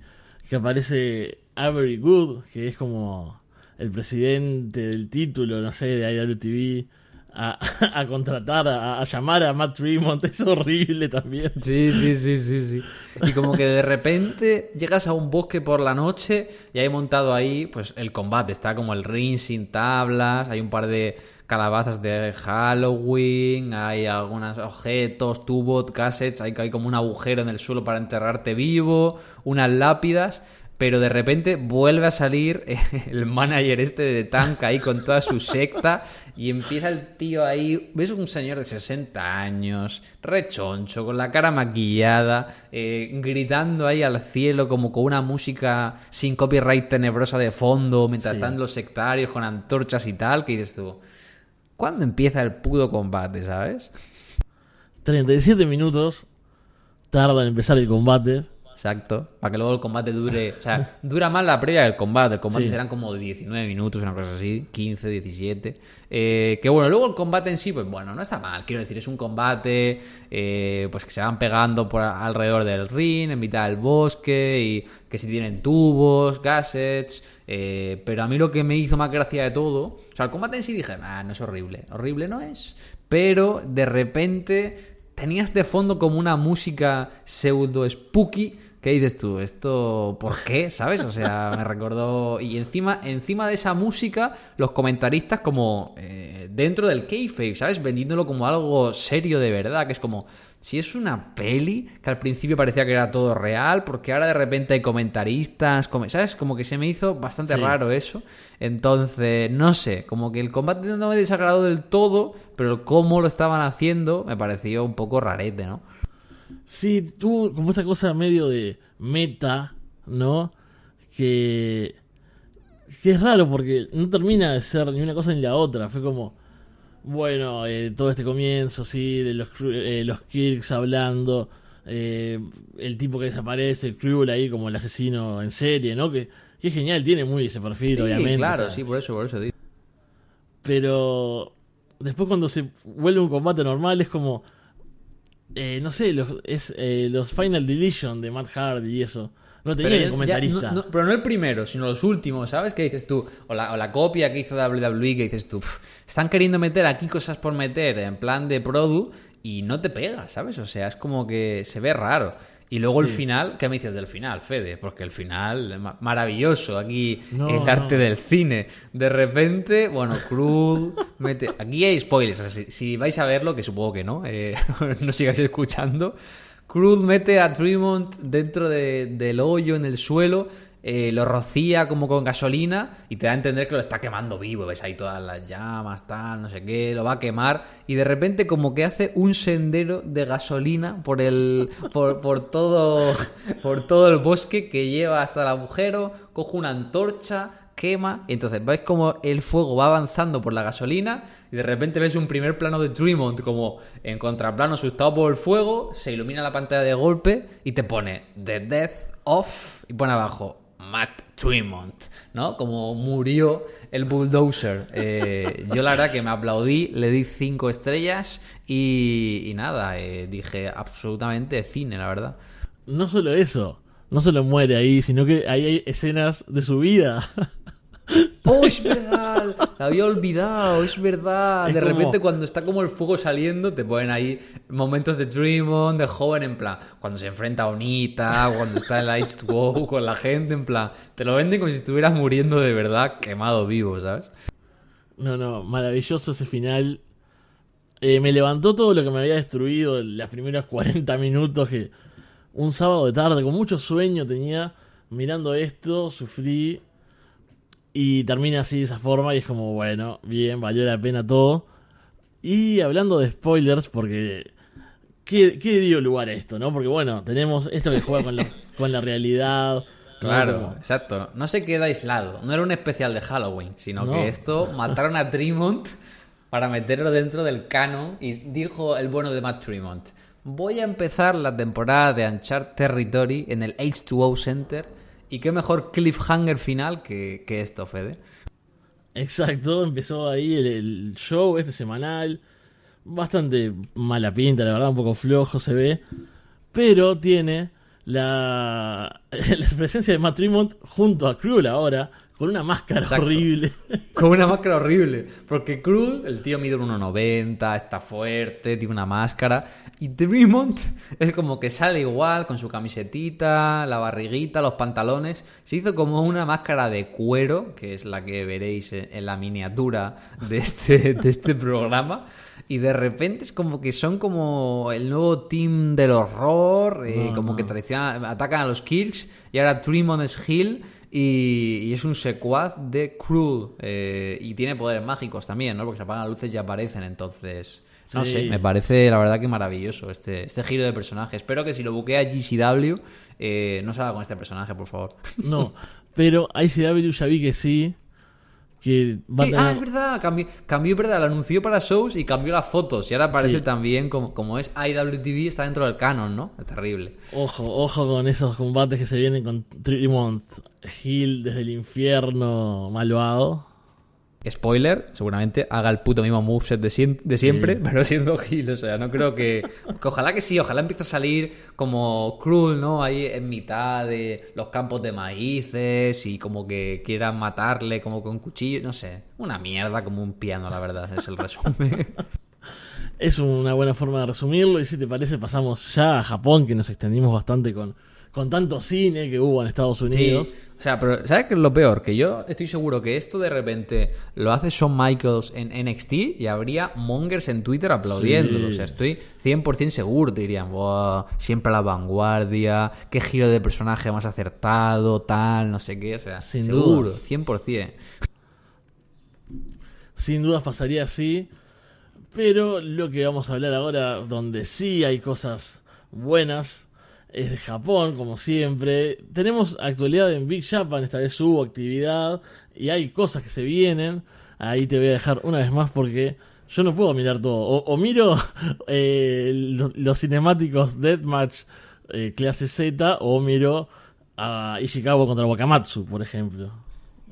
Speaker 2: que aparece Avery Good, que es como el presidente del título, no sé, de IWTV, [LAUGHS] a, contratar, a, a llamar a Matt Tremont. Es horrible también.
Speaker 3: Sí, sí, sí, sí, sí. Y como que de repente llegas a un bosque por la noche y hay montado ahí, pues el combate. Está como el ring sin tablas, hay un par de calabazas de Halloween, hay algunos objetos, tubos, cassettes, hay, hay como un agujero en el suelo para enterrarte vivo, unas lápidas. Pero de repente vuelve a salir [LAUGHS] el manager este de Tank ahí con toda su secta y empieza el tío ahí, ves un señor de 60 años, rechoncho, con la cara maquillada, eh, gritando ahí al cielo como con una música sin copyright tenebrosa de fondo, mientras
Speaker 2: Sí.
Speaker 3: están los sectarios con antorchas y tal, que dices tú, ¿cuándo empieza el puto combate, sabes?
Speaker 2: 37 minutos tarda en empezar el combate.
Speaker 3: Exacto, para que luego el combate dure, o sea, [LAUGHS] dura más la previa del combate, el combate
Speaker 2: Sí.
Speaker 3: serán como 19 minutos, una cosa así, 15, 17, eh, que bueno, luego el combate en sí, pues bueno, no está mal, quiero decir, es un combate, eh, pues que se van pegando por alrededor del ring, en mitad del bosque, y que si tienen tubos, gassets, eh, pero a mí lo que me hizo más gracia de todo, o sea, el combate en sí dije, ah, no es horrible, horrible no es, pero de repente tenías de fondo como una música pseudo spooky ¿Qué dices tú? ¿Esto por qué? ¿Sabes? O sea, me recordó... Y encima, encima de esa música, los comentaristas como eh, dentro del kayfabe, ¿sabes? Vendiéndolo como algo serio de verdad, que es como... Si es una peli, que al principio parecía que era todo real, porque ahora de repente hay comentaristas, come- ¿sabes? Como que se me hizo bastante
Speaker 2: Sí.
Speaker 3: raro eso. Entonces, no sé, como que el combate no me desagradó del todo, pero el cómo lo estaban haciendo me pareció un poco rarete, ¿no?
Speaker 2: Sí, tuvo como esta cosa medio de meta, ¿no? Que, que es raro porque no termina de ser ni una cosa ni la otra. Fue como, bueno, eh, todo este comienzo, sí, de los, eh, los Kirks hablando, eh, el tipo que desaparece, el Krull ahí como el asesino en serie, ¿no? Que, que es genial, tiene muy ese perfil,
Speaker 3: Sí,
Speaker 2: obviamente.
Speaker 3: claro,
Speaker 2: o sea,
Speaker 3: sí, por eso, por eso digo.
Speaker 2: pero después cuando se vuelve un combate normal es como eh, no sé los, es eh, los Final Deletion de Matt Hardy y eso no
Speaker 3: Pero,
Speaker 2: tenía
Speaker 3: ya-
Speaker 2: el comentarista
Speaker 3: ya- no- no- pero no el primero, sino los últimos, ¿sabes? Que dices tú, o la, o la copia que hizo WWE, que dices tú, "Pf, están queriendo meter aquí cosas por meter en plan de produ y no te pega, ¿sabes? O sea, es como que se ve raro. Y luego el final, ¿qué me dices del final, Fede? Porque el final, ma- maravilloso, aquí
Speaker 2: No,
Speaker 3: el arte
Speaker 2: no.
Speaker 3: del cine. De repente, bueno, Cruel [LAUGHS] mete... Aquí hay spoilers, si, si vais a verlo, que supongo que no, eh, [LAUGHS] no sigáis escuchando. Cruel mete a Tremont dentro de- del hoyo en el suelo, eh, lo rocía como con gasolina y te da a entender que lo está quemando vivo. Ves ahí todas las llamas, tal, no sé qué, lo va a quemar y de repente como que hace un sendero de gasolina por el por, por todo por todo el bosque que lleva hasta el agujero, coge una antorcha, quema, y entonces veis como el fuego va avanzando por la gasolina y de repente ves un primer plano de Tremont como en contraplano asustado por el fuego, se ilumina la pantalla de golpe y te pone The Death of y pone abajo Matt Tremont, ¿no? Como murió el bulldozer. Eh, yo la verdad que me aplaudí, le di cinco estrellas y, nada, eh, dije absolutamente cine, la verdad.
Speaker 2: no solo eso no solo muere ahí sino que ahí hay escenas de su vida [LAUGHS]
Speaker 3: ¡Oh, es verdad! La había olvidado, es verdad.
Speaker 2: Es
Speaker 3: de
Speaker 2: como-
Speaker 3: repente, cuando está como el fuego saliendo, te ponen ahí momentos de Dreamon, de joven, en plan, cuando se enfrenta a Onita, cuando está en la [LAUGHS] H2O con la gente, en plan, te lo venden como si estuvieras muriendo de verdad, quemado vivo, ¿sabes?
Speaker 2: no no maravilloso ese final Eh, me levantó todo lo que me había destruido en las primeros 40 [LAUGHS] minutos que un sábado de tarde con mucho sueño tenía mirando esto sufrí y termina así de esa forma y es como bueno bien valió la pena todo y hablando de spoilers porque ¿qué, qué dio lugar a esto no porque bueno tenemos esto que juega con la, [LAUGHS] con la realidad.
Speaker 3: Claro,
Speaker 2: Como-
Speaker 3: exacto. No se queda aislado. No era un especial de Halloween, sino
Speaker 2: No.
Speaker 3: que esto mataron a Tremont para meterlo dentro del canon. Y dijo el bueno de Matt Tremont: Voy a empezar la temporada de Uncharted Territory en el H2O Center. Y qué mejor cliffhanger final que, que esto, Fede.
Speaker 2: Exacto, empezó ahí el, show este semanal. Bastante mala pinta, la verdad, un poco flojo se ve. Pero tiene la, [LAUGHS] la presencia de Matt junto a Krull ahora, con una máscara
Speaker 3: Exacto.
Speaker 2: horrible. [LAUGHS]
Speaker 3: Con una máscara horrible. Porque Krul, el tío mide un 1,90, está fuerte, tiene una máscara. Y Dreamont es como que sale igual, con su camisetita, la barriguita, los pantalones. Se hizo como una máscara de cuero, que es la que veréis en en la miniatura de este, [LAUGHS] de este programa. Y de repente es como que son como el nuevo team del horror, eh,
Speaker 2: No,
Speaker 3: como
Speaker 2: no.
Speaker 3: que traiciona- atacan a los Kirks. Y ahora Tremont es Hill. Y, y es un secuaz de Cruel. eh, y tiene poderes mágicos también, ¿no? Porque se apagan las luces y aparecen. Entonces, no
Speaker 2: Sí.
Speaker 3: sé, me parece la verdad que maravilloso este, este giro de personaje. Espero que si lo buquea GCW, eh, no salga con este personaje, por favor.
Speaker 2: No, pero ICW ya vi que sí, que va a
Speaker 3: Sí,
Speaker 2: tener...
Speaker 3: ah, es verdad, cambió, cambió, verdad, lo anunció para shows y cambió las fotos. Y ahora aparece
Speaker 2: Sí.
Speaker 3: también como, como es IWTV, está dentro del canon, ¿no? Es terrible.
Speaker 2: Ojo, ojo con esos combates que se vienen con Tremont Hill desde el infierno malvado.
Speaker 3: Spoiler, seguramente haga el puto mismo moveset de, siem- de siempre,
Speaker 2: Sí.
Speaker 3: pero siendo Gil, o sea, no creo que, que Ojalá que sí, ojalá empiece a salir como Cruel, ¿no? Ahí en mitad de los campos de maíces y como que quieran matarle como con cuchillo, no sé. Una mierda como un piano, la verdad, es el resumen. [LAUGHS]
Speaker 2: Es una buena forma de resumirlo y si te parece pasamos ya a Japón, que nos extendimos bastante con, con tanto cine que hubo en Estados
Speaker 3: Sí,
Speaker 2: Unidos.
Speaker 3: o sea, pero ¿sabes qué es lo peor? Que yo estoy seguro que esto de repente lo hace Shawn Michaels en NXT y habría mongers en Twitter aplaudiéndolo.
Speaker 2: Sí.
Speaker 3: O sea, estoy 100% seguro. Dirían, "Buah, siempre a la vanguardia, qué giro de personaje más acertado, tal, no sé qué. O sea,
Speaker 2: Sin
Speaker 3: seguro,
Speaker 2: dudas.
Speaker 3: 100%.
Speaker 2: Sin dudas pasaría así. Pero lo que vamos a hablar ahora, donde sí hay cosas buenas, es de Japón, como siempre. Tenemos actualidad en Big Japan, esta vez hubo actividad y hay cosas que se vienen. Ahí te voy a dejar una vez más porque yo no puedo mirar todo. O, o miro [LAUGHS] eh, los, cinemáticos Deathmatch eh, clase Z o miro a Ishikawa contra Wakamatsu, por ejemplo.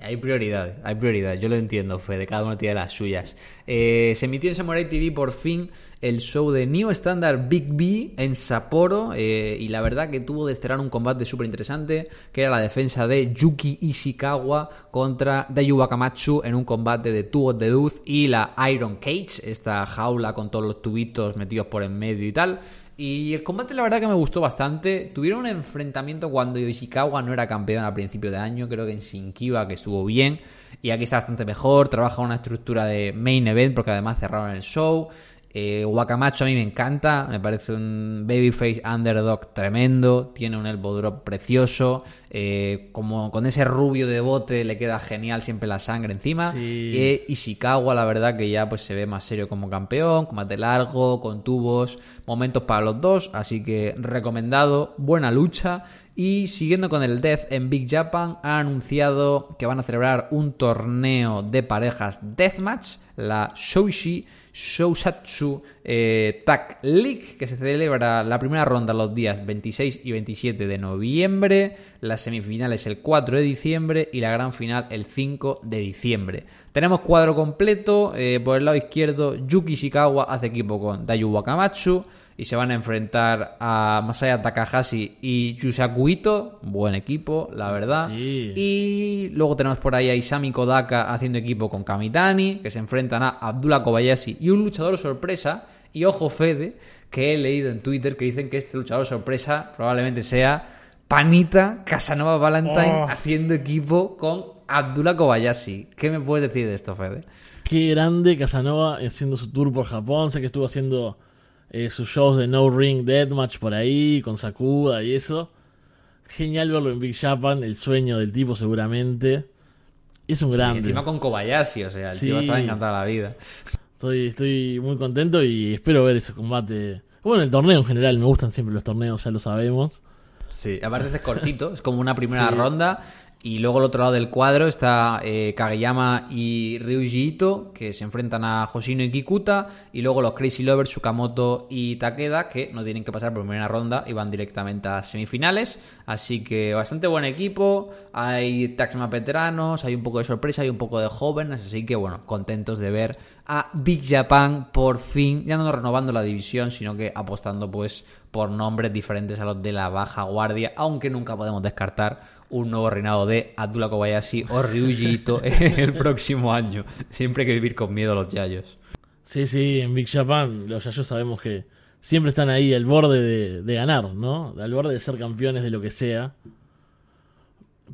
Speaker 3: Hay prioridades, hay prioridades. Yo lo entiendo, Fede, cada uno tiene las suyas. Eh, se emitió en Samurai TV por fin el show de New Standard Big B en Sapporo eh, y la verdad que tuvo de estrenar un combate súper interesante que era la defensa de Yuki Ishikawa contra Dayu Wakamatsu en un combate de tubos de luz y la Iron Cage, esta jaula con todos los tubitos metidos por en medio y tal. Y el combate la verdad que me gustó bastante. Tuvieron un enfrentamiento cuando Ishikawa no era campeón a principio de año, creo que en Shinkiba que estuvo bien. Y aquí está bastante mejor, trabaja una estructura de main event porque además cerraron el show. Eh, Wakamatsu a mí me encanta, me parece un babyface underdog tremendo, tiene un elbow drop precioso, eh, como con ese rubio de bote le queda genial siempre la sangre encima.
Speaker 2: Sí.
Speaker 3: Eh, Ishikawa, la verdad que ya pues se ve más serio como campeón, combate largo, con tubos, momentos para los dos, así que recomendado, buena lucha. Y siguiendo con el Death en Big Japan, ha anunciado que van a celebrar un torneo de parejas Deathmatch, la Shoishi Shousatsu eh, Tag League, que se celebra la primera ronda los días 26 y 27 de noviembre, las semifinales el 4 de diciembre y la gran final el 5 de diciembre. Tenemos cuadro completo, eh, por el lado izquierdo Yuki Ishikawa hace equipo con Dayu Wakamatsu y se van a enfrentar a Masaya Takahashi y Yusaku Ito, buen equipo, la verdad.
Speaker 2: Sí.
Speaker 3: Y luego tenemos por ahí a Isami Kodaka haciendo equipo con Kamitani, que se enfrentan a Abdullah Kobayashi y un luchador sorpresa. Y ojo, Fede, que he leído en Twitter que dicen que este luchador sorpresa probablemente sea Panita Casanova Valentine
Speaker 2: Oh.
Speaker 3: haciendo equipo con Abdullah Kobayashi. ¿Qué me puedes decir de esto, Fede?
Speaker 2: Qué grande Casanova haciendo su tour por Japón. Sé que estuvo haciendo eh, sus shows de No Ring Deathmatch por ahí, con Sakuda y eso. Genial verlo en Big Japan, el sueño del tipo seguramente. Es un
Speaker 3: Y
Speaker 2: grande.
Speaker 3: encima con Kobayashi, o sea, el
Speaker 2: Sí.
Speaker 3: tío va a estar encantado la vida.
Speaker 2: Estoy, estoy muy contento y espero ver ese combate. Bueno, el torneo en general, me gustan siempre los torneos, ya lo sabemos.
Speaker 3: Sí, aparte es cortito, es como una primera
Speaker 2: Sí.
Speaker 3: ronda. Y luego al otro lado del cuadro está eh, Kageyama y Ryuji Ito, que se enfrentan a Hoshino y Kikuta. Y luego los Crazy Lovers, Sukamoto y Takeda, que no tienen que pasar por primera ronda y van directamente a semifinales. Así que bastante buen equipo. Hay tags veteranos, hay un poco de sorpresa, hay un poco de jóvenes. Así que bueno, contentos de ver a Big Japan por fin, ya no renovando la división, sino que apostando pues por nombres diferentes a los de la baja guardia, aunque nunca podemos descartar un nuevo reinado de Abdullah Kobayashi o Ryuji [LAUGHS] el próximo año. Siempre hay que vivir con miedo los yayos.
Speaker 2: Sí, sí, en Big Japan los yayos sabemos que siempre están ahí al borde de, de ganar, ¿no? Al borde de ser campeones de lo que sea.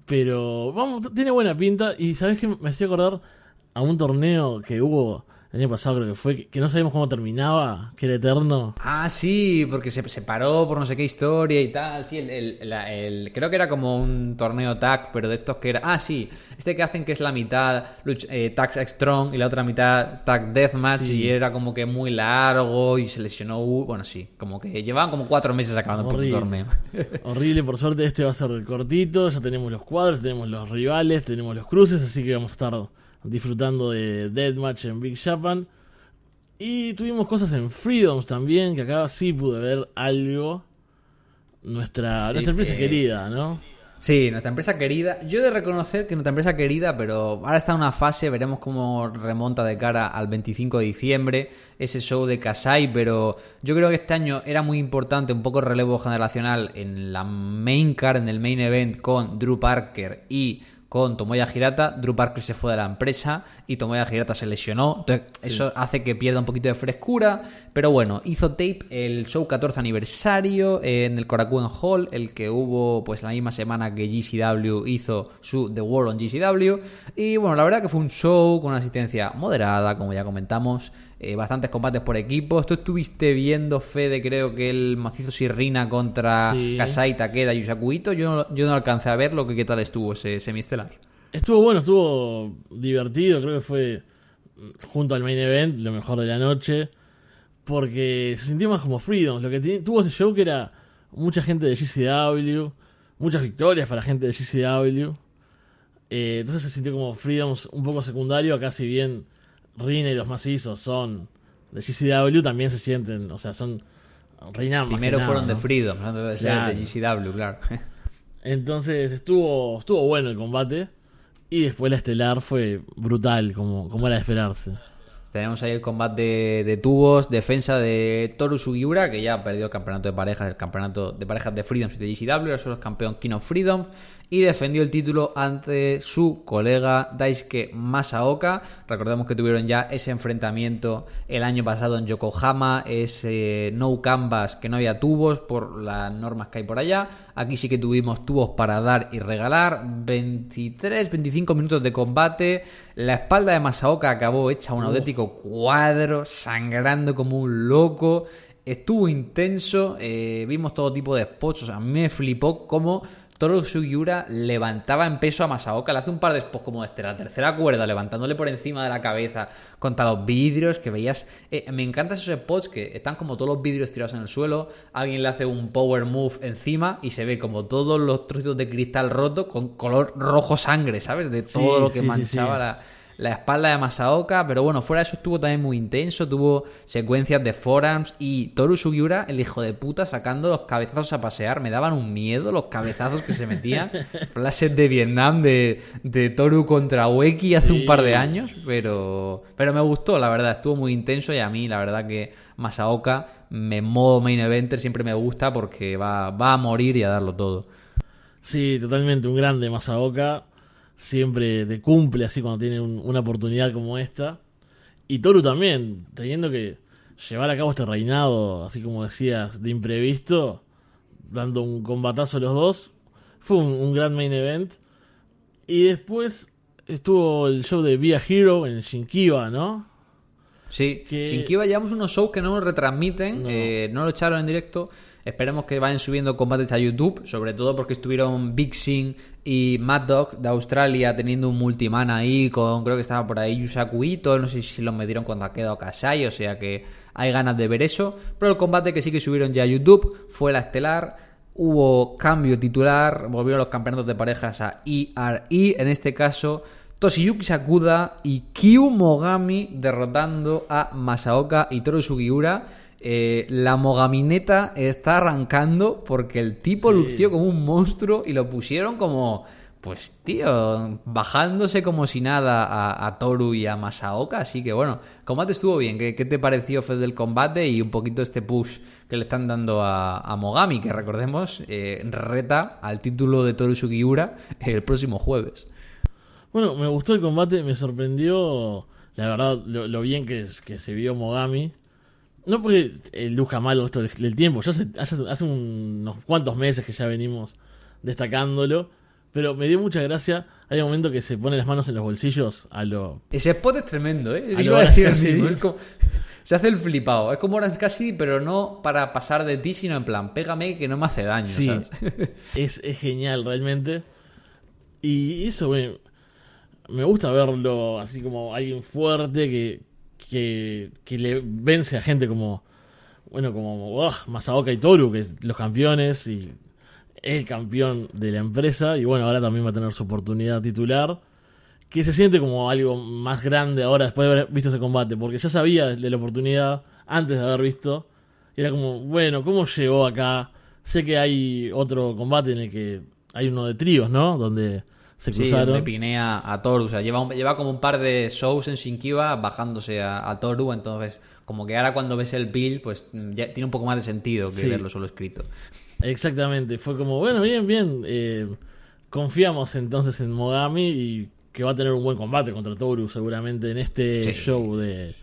Speaker 2: Pero, vamos, tiene buena pinta. Y sabes que me hacía acordar a un torneo que hubo el año pasado, creo que fue, que no sabemos cómo terminaba, que era eterno.
Speaker 3: Ah, sí, porque se separó por no sé qué historia y tal. Sí, el, el- la- el- creo que era como un torneo tag, pero de estos que era. Ah, sí, este que hacen que es la mitad eh, tag strong y la otra mitad tag deathmatch
Speaker 2: Sí.
Speaker 3: y era como que muy largo y se lesionó. Bueno, sí, como que llevaban como cuatro meses acabando por
Speaker 2: Horrible.
Speaker 3: torneo. [LAUGHS]
Speaker 2: Horrible, por suerte este va a ser cortito, ya tenemos los cuadros, tenemos los rivales, tenemos los cruces, así que vamos a estar disfrutando de Deathmatch en Big Japan. Y tuvimos cosas en Freedoms también, que acá sí pude ver algo. Nuestra,
Speaker 3: Sí,
Speaker 2: nuestra empresa
Speaker 3: eh,
Speaker 2: querida, ¿no?
Speaker 3: Sí, nuestra empresa querida. Yo he de reconocer que nuestra empresa querida, pero ahora está en una fase, veremos cómo remonta de cara al 25 de diciembre, ese show de Kasai, pero yo creo que este año era muy importante un poco el relevo generacional en la main card, en el main event con Drew Parker y con Tomoya Hirata. Drew Parker se fue de la empresa y Tomoya Hirata se lesionó. Entonces, eso hace que pierda un poquito de frescura. Pero bueno, hizo tape el show 14 aniversario en el Korakuen Hall, el que hubo pues la misma semana que GCW hizo su The World on GCW. Y bueno, la verdad que fue un show con una asistencia moderada, como ya comentamos. Eh, bastantes combates por equipos. Tú estuviste viendo, Fede, creo que el macizo Sirrina contra
Speaker 2: Sí.
Speaker 3: Kasai Takeda y Yusaku Ito. Yo, no- yo no alcancé a ver lo que qué tal estuvo ese semiestelar.
Speaker 2: Estuvo bueno, estuvo divertido, creo que fue junto al main event, lo mejor de la noche, porque se sintió más como Freedom. Lo que tuvo ese show que era mucha gente de GCW, muchas victorias para gente de GCW. Eh, entonces se sintió como Freedoms un poco secundario. Acá, si bien Rina y los macizos son de GCW, también se sienten, o sea, son que
Speaker 3: Primero fueron de. Freedom, antes de ser
Speaker 2: Claro.
Speaker 3: de GCW, claro. [LAUGHS]
Speaker 2: Entonces estuvo, estuvo bueno el combate. Y después la estelar fue brutal, como, como era de esperarse.
Speaker 3: Tenemos ahí el combate de, de tubos, defensa de Toru Sugiura, que ya perdió el campeonato de parejas, el campeonato de parejas de Freedom de GCW, ahora solo es campeón King of Freedom, y defendió el título ante su colega Daisuke Masaoka. Recordemos que tuvieron ya ese enfrentamiento el año pasado en Yokohama, ese no canvas que no había tubos por las normas que hay por allá. Aquí sí que tuvimos tubos para dar y regalar. 23, 25 minutos de combate. La espalda de Masaoka acabó hecha un auténtico cuadro, sangrando como un loco. Estuvo intenso, eh, vimos todo tipo de spots. O sea, a mí me flipó cómo Toru Sugiura levantaba en peso a Masaoka. Le hace un par de spots como desde la tercera cuerda, levantándole por encima de la cabeza contra los vidrios que veías. Eh, me encantan esos spots que están como todos los vidrios tirados en el suelo. Alguien le hace un power move encima y se ve como todos los trocitos de cristal roto con color rojo sangre, ¿sabes? De todo
Speaker 2: Sí,
Speaker 3: lo que
Speaker 2: sí,
Speaker 3: manchaba
Speaker 2: sí.
Speaker 3: la la espalda de Masaoka, pero bueno, fuera de eso estuvo también muy intenso, tuvo secuencias de forearms y Toru Sugiura, el hijo de puta, sacando los cabezazos a pasear, me daban un miedo los cabezazos que se metían, [LAUGHS] flashes de Vietnam de, de Toru contra Weki hace un par de años, pero, pero me gustó, la verdad, estuvo muy intenso y a mí la verdad que Masaoka, me modo main eventer, siempre me gusta porque va, va a morir y a darlo todo.
Speaker 2: Sí, totalmente, un grande Masaoka. Siempre te cumple así cuando tiene un- una oportunidad como esta. Y Toru también, teniendo que llevar a cabo este reinado, así como decías, de imprevisto, dando un combatazo a los dos. Fue un, un gran main event. Y después estuvo el show de Via Hero en Shinkiba, ¿no?
Speaker 3: Sí,
Speaker 2: Que-
Speaker 3: Shinkiba llevamos unos shows que no nos retransmiten,
Speaker 2: No.
Speaker 3: eh, no lo echaron en directo. Esperemos que vayan subiendo combates a YouTube, sobre todo porque estuvieron Big Sing y Mad Dog de Australia teniendo un multiman ahí con, creo que estaba por ahí Yusaku Ito, no sé si los metieron con Takeda o Kasai, o sea que hay ganas de ver eso. Pero el combate que sí que subieron ya a YouTube fue la estelar. Hubo cambio titular, volvieron los campeonatos de parejas a ERE, en este caso Toshiyuki Sakuda y Kyu Mogami derrotando a Masaoka y Toru Sugiura. Eh, la Mogamineta está arrancando porque el tipo
Speaker 2: Sí.
Speaker 3: lució como un monstruo y lo pusieron como pues tío, bajándose como si nada a, a Toru y a Masaoka. Así que bueno, el combate estuvo bien. ¿Qué, qué te pareció Fed del combate y un poquito este push que le están dando a, a Mogami? Que recordemos, eh, reta al título de Toru Sugiura el próximo jueves.
Speaker 2: Bueno, me gustó el combate, me sorprendió, la verdad, lo, lo bien que, que se vio Mogami. No porque luzca mal esto del, tiempo, ya hace, hace, hace unos cuantos meses que ya venimos destacándolo, pero me dio mucha gracia. Hay un momento que se pone las manos en los bolsillos a lo.
Speaker 3: Ese spot es tremendo, ¿eh?
Speaker 2: A lo [LAUGHS]
Speaker 3: decir mismo, es como- Se hace el flipado. Es como Orange Cassidy, pero no para pasar de ti, sino en plan, pégame que no me hace daño,
Speaker 2: Sí,
Speaker 3: ¿sabes? [LAUGHS]
Speaker 2: es, es genial realmente. Y eso me, me gusta verlo así como alguien fuerte que, que, que le vence a gente como, bueno, como ugh, Masaoka y Toru, que los campeones y el campeón de la empresa. Y bueno, ahora también va a tener su oportunidad titular. Que se siente como algo más grande ahora después de haber visto ese combate, porque ya sabía de la oportunidad antes de haber visto. Y era como, bueno, ¿cómo llegó acá? Sé que hay otro combate en el que hay uno de tríos, ¿no? Donde se
Speaker 3: Sí,
Speaker 2: cruzaron.
Speaker 3: donde pinea a Toru. O sea, lleva, un- lleva como un par de shows en Shinkiba bajándose a, a Toru. Entonces, como que ahora cuando ves el build, pues mm, ya tiene un poco más de sentido que
Speaker 2: Sí.
Speaker 3: verlo solo escrito.
Speaker 2: Exactamente, fue como, bueno, bien, bien. eh, confiamos entonces en Mogami y que va a tener un buen combate contra Toru seguramente en este
Speaker 3: Sí.
Speaker 2: show de,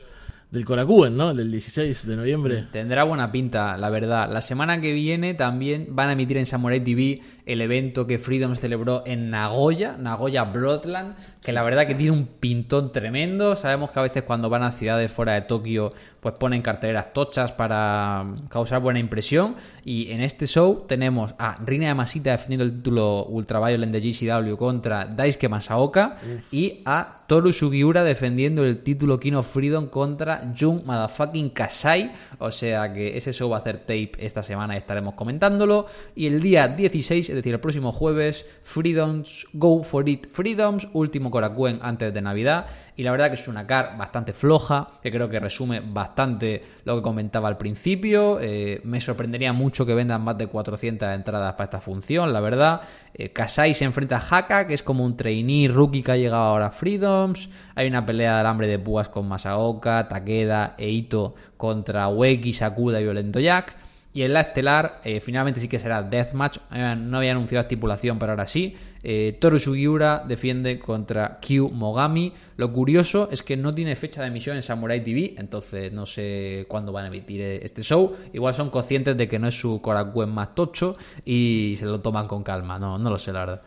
Speaker 2: del Korakuen, ¿no? El 16 de noviembre.
Speaker 3: Tendrá buena pinta, la verdad. La semana que viene también van a emitir en Samurai TV el evento que Freedom celebró en Nagoya, Nagoya Bloodland, que la verdad que tiene un pintón tremendo. Sabemos que a veces cuando van a ciudades fuera de Tokio, pues ponen carteleras tochas para causar buena impresión. Y en este show tenemos a Rina Yamashita defendiendo el título Ultra Violent de GCW contra Daisuke Masaoka y a Toru Sugiura defendiendo el título King of Freedom contra Jun Motherfucking Kasai. O sea que ese show va a hacer tape esta semana estaremos comentándolo. Y el día 16, es decir, el próximo jueves, Freedoms, Go for It Freedoms, último Korakuen antes de Navidad. Y la verdad que es una car bastante floja, que creo que resume bastante lo que comentaba al principio. Eh, me sorprendería mucho que vendan más de 400 entradas para esta función, la verdad. Eh, Kasai se enfrenta a Haka, que es como un trainee rookie que ha llegado ahora a Freedoms. Hay una pelea de alambre de púas con Masaoka, Takeda e Ito contra Weki, Sakuda y Violento Jack. Y en la estelar, eh, finalmente sí que será Deathmatch. Eh, no había anunciado estipulación, pero ahora sí. Eh, Toru Sugiura defiende contra Kyu Mogami. Lo curioso es que no tiene fecha de emisión en Samurai TV, entonces no sé cuándo van a emitir eh, este show. Igual son conscientes de que no es su Korakuen más tocho y se lo toman con calma. No, no lo sé, la verdad.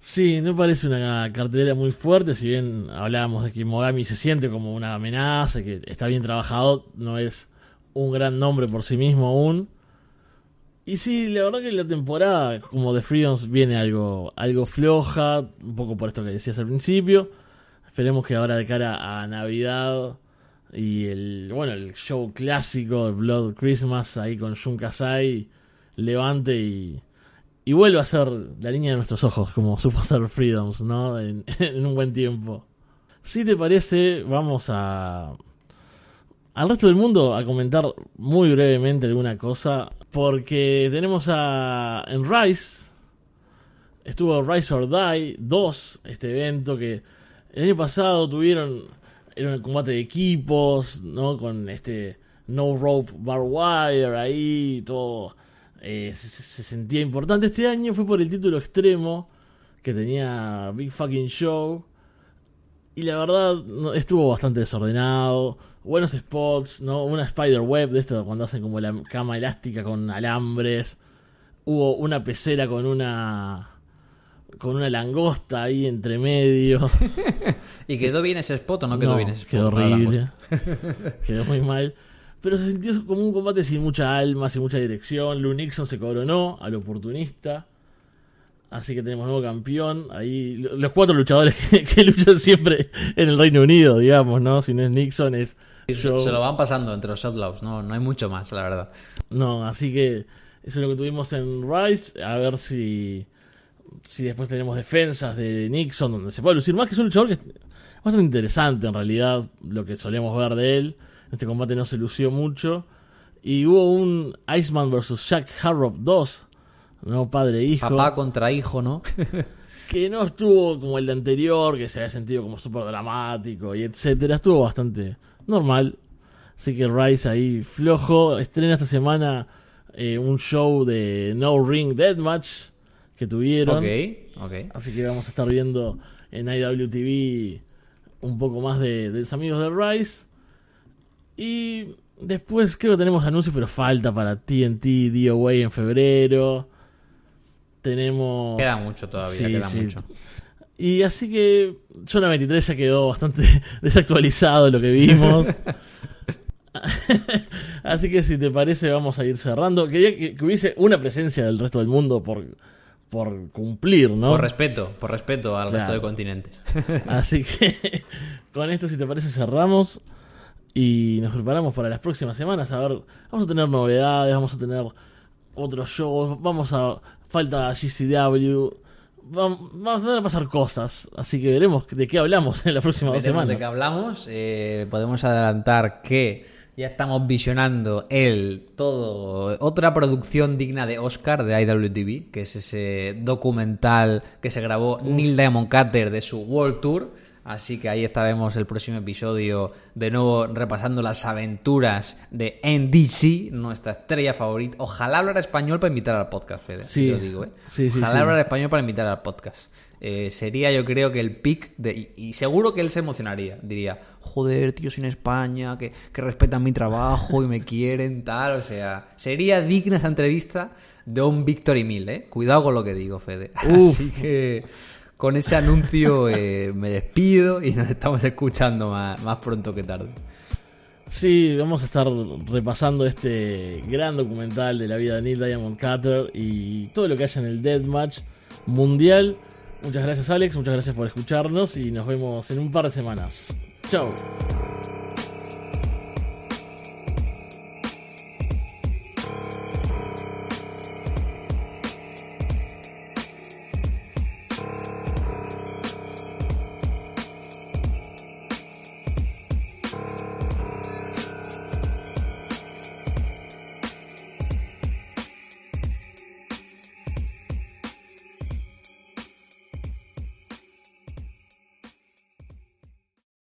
Speaker 2: Sí, no parece una cartelera muy fuerte, si bien hablábamos de que Mogami se siente como una amenaza, que está bien trabajado, no es un gran nombre por sí mismo aún. Y sí, la verdad que la temporada como de Freedoms viene algo, algo floja, un poco por esto que decías al principio. Esperemos que ahora de cara a Navidad y el bueno el show clásico de Blood Christmas ahí con Jun Kasai levante y, y vuelva a ser la línea de nuestros ojos como supo ser Freedoms, ¿no? En, [LAUGHS] en un buen tiempo. Si te parece, vamos a al resto del mundo a comentar muy brevemente alguna cosa. Porque tenemos a. En Rise. Estuvo Rise or Die 2. Este evento que el año pasado tuvieron. Era un combate de equipos. ¿No? Con este. No rope bar wire ahí. Todo. Eh, se, se sentía importante. Este año fue por el título extremo. Que tenía Big Fucking Show. Y la verdad, no- estuvo bastante desordenado. Buenos spots, ¿no? Una spider web de esto cuando hacen como la cama elástica con alambres. Hubo una pecera con una. con una langosta ahí entre medio. [LAUGHS]
Speaker 3: ¿Y quedó bien ese spot o no quedó bien ese spot?
Speaker 2: Quedó horrible. quedó muy mal. Pero se sintió como un combate sin mucha alma, sin mucha dirección. Lou Nixon se coronó al oportunista. Así que tenemos nuevo campeón. Ahí lo- los cuatro luchadores [LAUGHS] que, que luchan siempre en el Reino Unido, digamos, ¿no? Si no es Nixon, es Joe.
Speaker 3: Se lo van pasando entre los Outlaws, no, no hay mucho más, la verdad.
Speaker 2: No, así que eso es lo que tuvimos en Rise. A ver si, si después tenemos defensas de Nixon, donde se puede lucir más que es un luchador que es bastante interesante en realidad, lo que solemos ver de él. Este combate no se lució mucho. Y hubo un Iceman vs. Jack Harrop 2, ¿no? Padre e hijo.
Speaker 3: Papá contra hijo, ¿no? [LAUGHS] [LAUGHS]
Speaker 2: que no estuvo como el de anterior, que se había sentido como súper dramático y etcétera. Estuvo bastante normal. Así que Rise ahí flojo. Estrena esta semana eh, un show de No Ring Deathmatch que tuvieron.
Speaker 3: Ok, ok.
Speaker 2: Así que vamos a estar viendo en IWTV un poco más de, de los amigos de Rise. Y después creo que tenemos anuncios, pero falta para TNT DOA en febrero. Tenemos.
Speaker 3: Queda mucho todavía,
Speaker 2: Sí,
Speaker 3: queda
Speaker 2: sí.
Speaker 3: mucho.
Speaker 2: Y así que Zona 23 ya quedó bastante [LAUGHS] desactualizado lo que vimos. [LAUGHS] así que si te parece vamos a ir cerrando. Quería que, que hubiese una presencia del resto del mundo por, por cumplir, ¿no?
Speaker 3: Por respeto, por respeto al resto de continentes.
Speaker 2: Así que [LAUGHS] con esto si te parece cerramos y nos preparamos para las próximas semanas. A ver, vamos a tener novedades, vamos a tener otros shows, vamos a... Falta GCW. vam- Vamos a pasar cosas, así que veremos de qué hablamos en las próximas dos semanas.
Speaker 3: de qué hablamos. eh, podemos adelantar que ya estamos visionando el todo otra producción digna de Oscar de IWTV, que es ese documental que se grabó Neil Diamond Cutter de su World Tour. Así que ahí estaremos el próximo episodio de nuevo repasando las aventuras de NDC, nuestra estrella favorita. Ojalá hablar español para invitar al podcast, Fede.
Speaker 2: Sí.
Speaker 3: lo digo, ¿eh?
Speaker 2: Sí, sí,
Speaker 3: Ojalá
Speaker 2: sí.
Speaker 3: hablar español para invitar al podcast. Eh, sería yo creo que el pick de... Y, y seguro que él se emocionaría. Diría, joder, tío, en España, que, que respetan mi trabajo y me quieren, tal. O sea, sería digna esa entrevista de un Victory Mill, ¿eh? Cuidado con lo que digo, Fede. [LAUGHS]
Speaker 2: Uf.
Speaker 3: Así que con ese anuncio eh, me despido y nos estamos escuchando más, más pronto que tarde.
Speaker 2: Sí, vamos a estar repasando este gran documental de la vida de Neil Diamond Cutter y todo lo que haya en el Deathmatch mundial. Muchas gracias Alex, muchas gracias por escucharnos y nos vemos en un par de semanas. Chao.